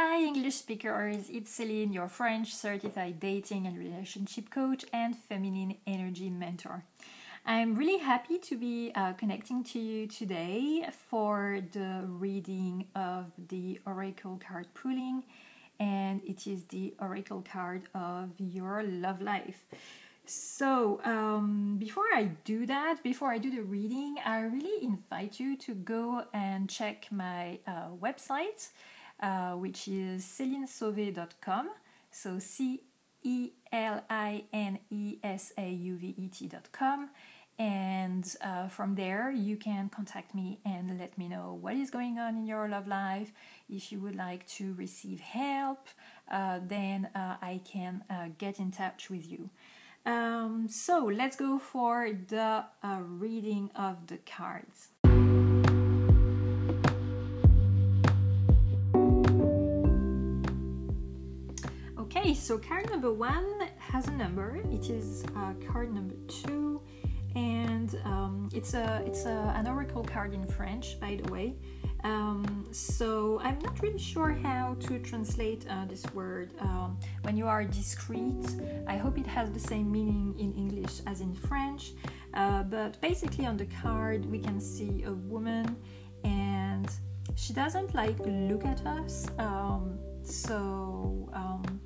Hi, English speakers. It's Celine, your French certified dating and relationship coach and feminine energy mentor. I'm really happy to be uh, connecting to you today for the reading of the Oracle card pulling, and it is the Oracle card of your love life. So, um, before I do that, before I do the reading, I really invite you to go and check my uh, website, uh, which is celinesauvet.com. So, C E L I N E S A U V E T.com. And uh, from there, you can contact me and let me know what is going on in your love life. If you would like to receive help, uh, then uh, I can uh, get in touch with you. Um, so let's go for the uh, reading of the cards. Okay, so card number one has a number. It is uh, card number two, and um, it's a it's a, an oracle card in French, by the way. Um, so I'm not really sure how to translate uh, this word. Um, when you are discreet, I hope it has the same meaning in English as in French. Uh, but basically, on the card, we can see a woman, and she doesn't like look at us. Um, so um,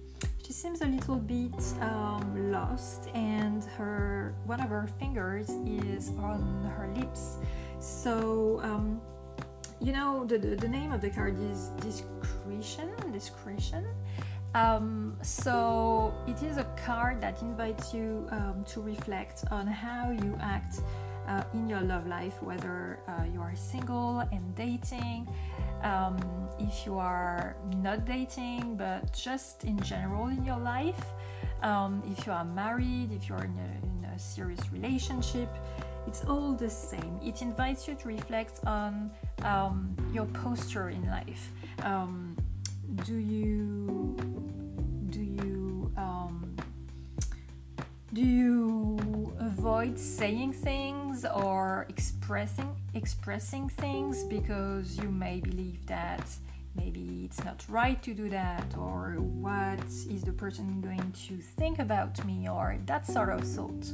she seems a little bit um, lost, and her one of her fingers is on her lips. So um, you know the, the, the, name of the card is discretion discretion um, so it is a card that invites you um, to reflect on how you act uh, in your love life whether uh, you are single and dating um, if you are not dating but just in general in your life um, if you are married if you're in a, in a serious relationship it's all the same. It invites you to reflect on um, your posture in life. Um, do you do you avoid saying things or expressing expressing things because you may believe that maybe it's not right to do that or what is the person going to think about me or that sort of thought?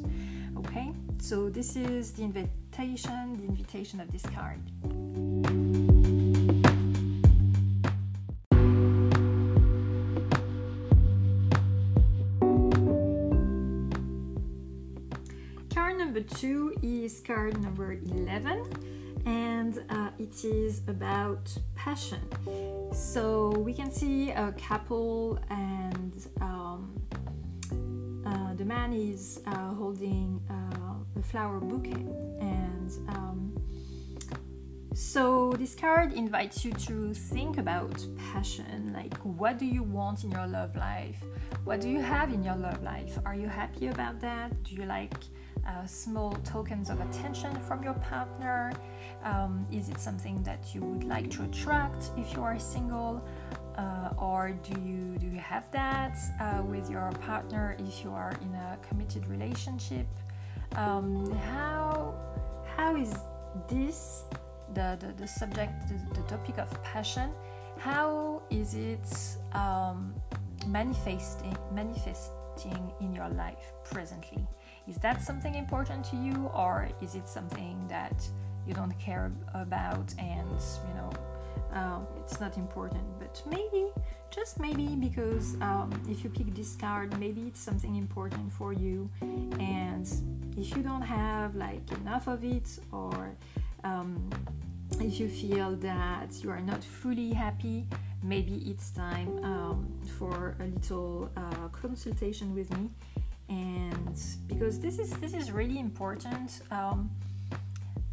Okay so this is the invitation the invitation of this card number two is card number 11 and uh, it is about passion. So we can see a couple, and um, uh, the man is uh, holding uh, a flower bouquet, and um, so this card invites you to think about passion. Like, what do you want in your love life? What do you have in your love life? Are you happy about that? Do you like uh, small tokens of attention from your partner? Um, is it something that you would like to attract if you are single? Uh, or do you do you have that uh, with your partner if you are in a committed relationship? Um, how how is this the, the, the subject the, the topic of passion? How is it um, manifesting manifesting in your life presently? Is that something important to you, or is it something that you don't care about and you know um, it's not important? But maybe, just maybe, because um, if you pick this card, maybe it's something important for you, and if you don't have like enough of it, or um, if you feel that you are not fully happy, maybe it's time um, for a little uh, consultation with me. And because this is this is really important um,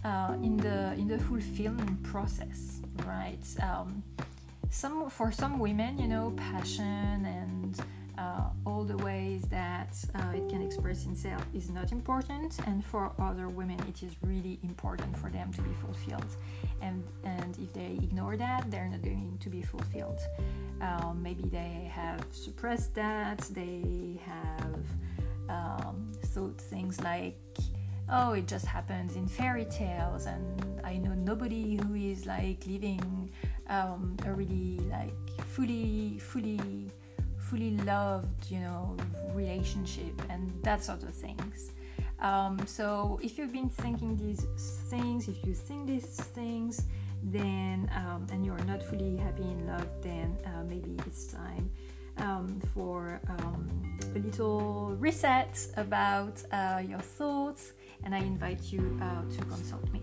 uh, in the in the fulfillment process right? Um, some for some women you know passion and uh, all the ways that uh, it can express itself is not important and for other women it is really important for them to be fulfilled. And and if they ignore that they're not going to be fulfilled. Uh, maybe they have suppressed that they have um, thought things like, oh, it just happens in fairy tales, and I know nobody who is like living um, a really like fully, fully, fully loved, you know, relationship and that sort of things. Um, so if you've been thinking these things, if you think these things, then um, and you're not fully happy in love, then uh, maybe it's time um, for um, a little reset about uh, your thoughts, and I invite you uh, to consult me.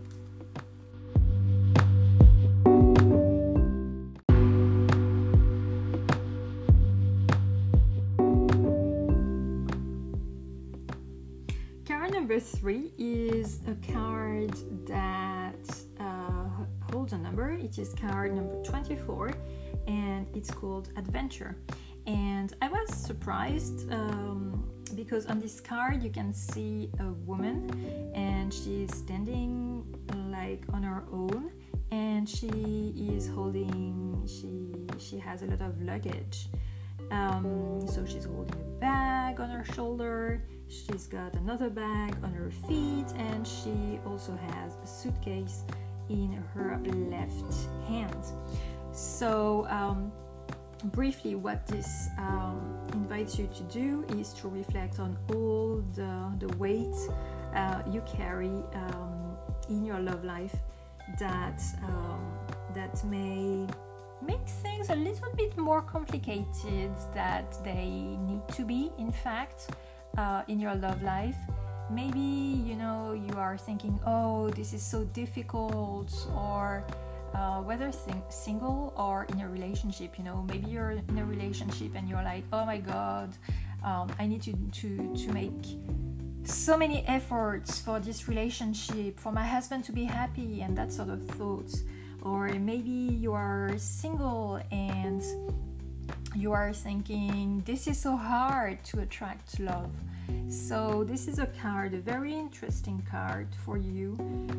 Three is a card that uh, holds a number. It is card number 24 and it's called Adventure and I was surprised um, because on this card you can see a woman and she's standing like on her own and she is holding she she has a lot of luggage um, so she's holding a bag on her shoulder. She's got another bag on her feet and she also has a suitcase in her left hand. So um, briefly, what this um, invites you to do is to reflect on all the, the weight uh, you carry um, in your love life that um, that may make things a little bit more complicated that they need to be in fact uh, in your love life. Maybe you know you are thinking oh this is so difficult or uh, whether sing- single or in a relationship you know maybe you're in a relationship and you're like oh my god um, i need to, to to make so many efforts for this relationship for my husband to be happy and that sort of thoughts or maybe you are single and you are thinking this is so hard to attract love. So this is a card a very interesting card for you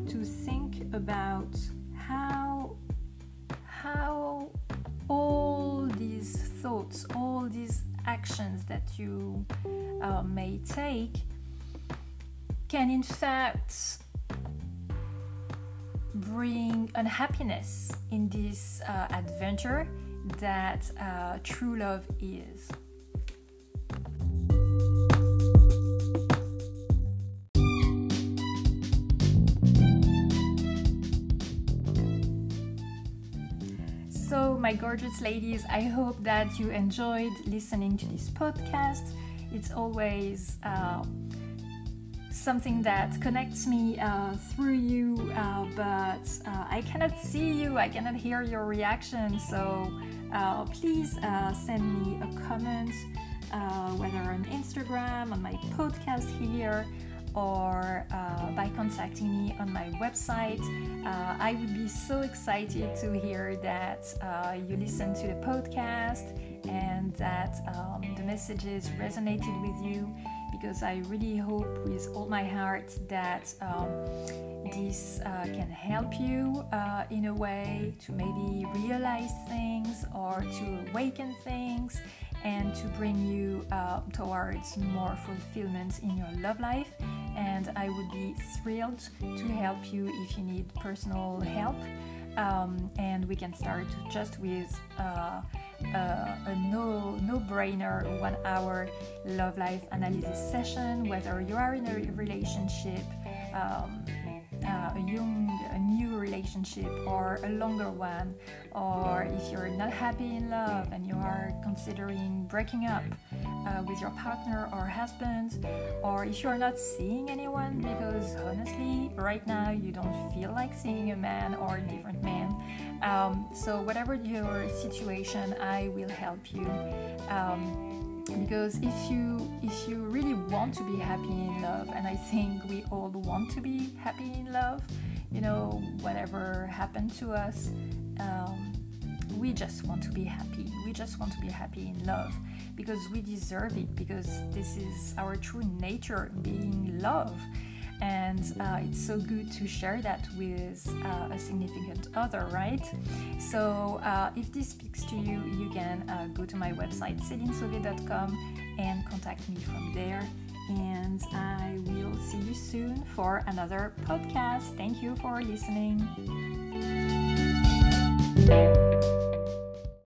to think about how how all these thoughts, all these actions that you uh, may take can in fact bring unhappiness in this uh, adventure that uh, true love is. So, my gorgeous ladies. I hope that you enjoyed listening to this podcast. It's always uh, something that connects me uh, through you, uh, but uh, I cannot see you, I cannot hear your reaction. So uh, please uh, send me a comment, whether on Instagram, on my podcast here or uh, by contacting me on my website. Uh, I would be so excited to hear that uh, you listen to the podcast and that um, the messages resonated with you because I really hope with all my heart that um, this uh, can help you uh, in a way to maybe realize things or to awaken things and to bring you uh, towards more fulfillment in your love life. And I would be thrilled to help you if you need personal help. Um, and we can start just with brainer one hour love life analysis session, whether you are in a relationship. Um, uh, a young, a new relationship or a longer one, or if you're not happy in love and you are considering breaking up uh, with your partner or husband, or if you're not seeing anyone because honestly, right now you don't feel like seeing a man or a different man. Um, so, whatever your situation, I will help you. Um, because if you if you really want to be happy in love and i think we all want to be happy in love you know whatever happened to us um, we just want to be happy we just want to be happy in love because we deserve it because this is our true nature being love and uh, it's so good to share that with uh, a significant other, right? So, uh, if this speaks to you, you can uh, go to my website, celinesauvet.com, and contact me from there. And I will see you soon for another podcast. Thank you for listening.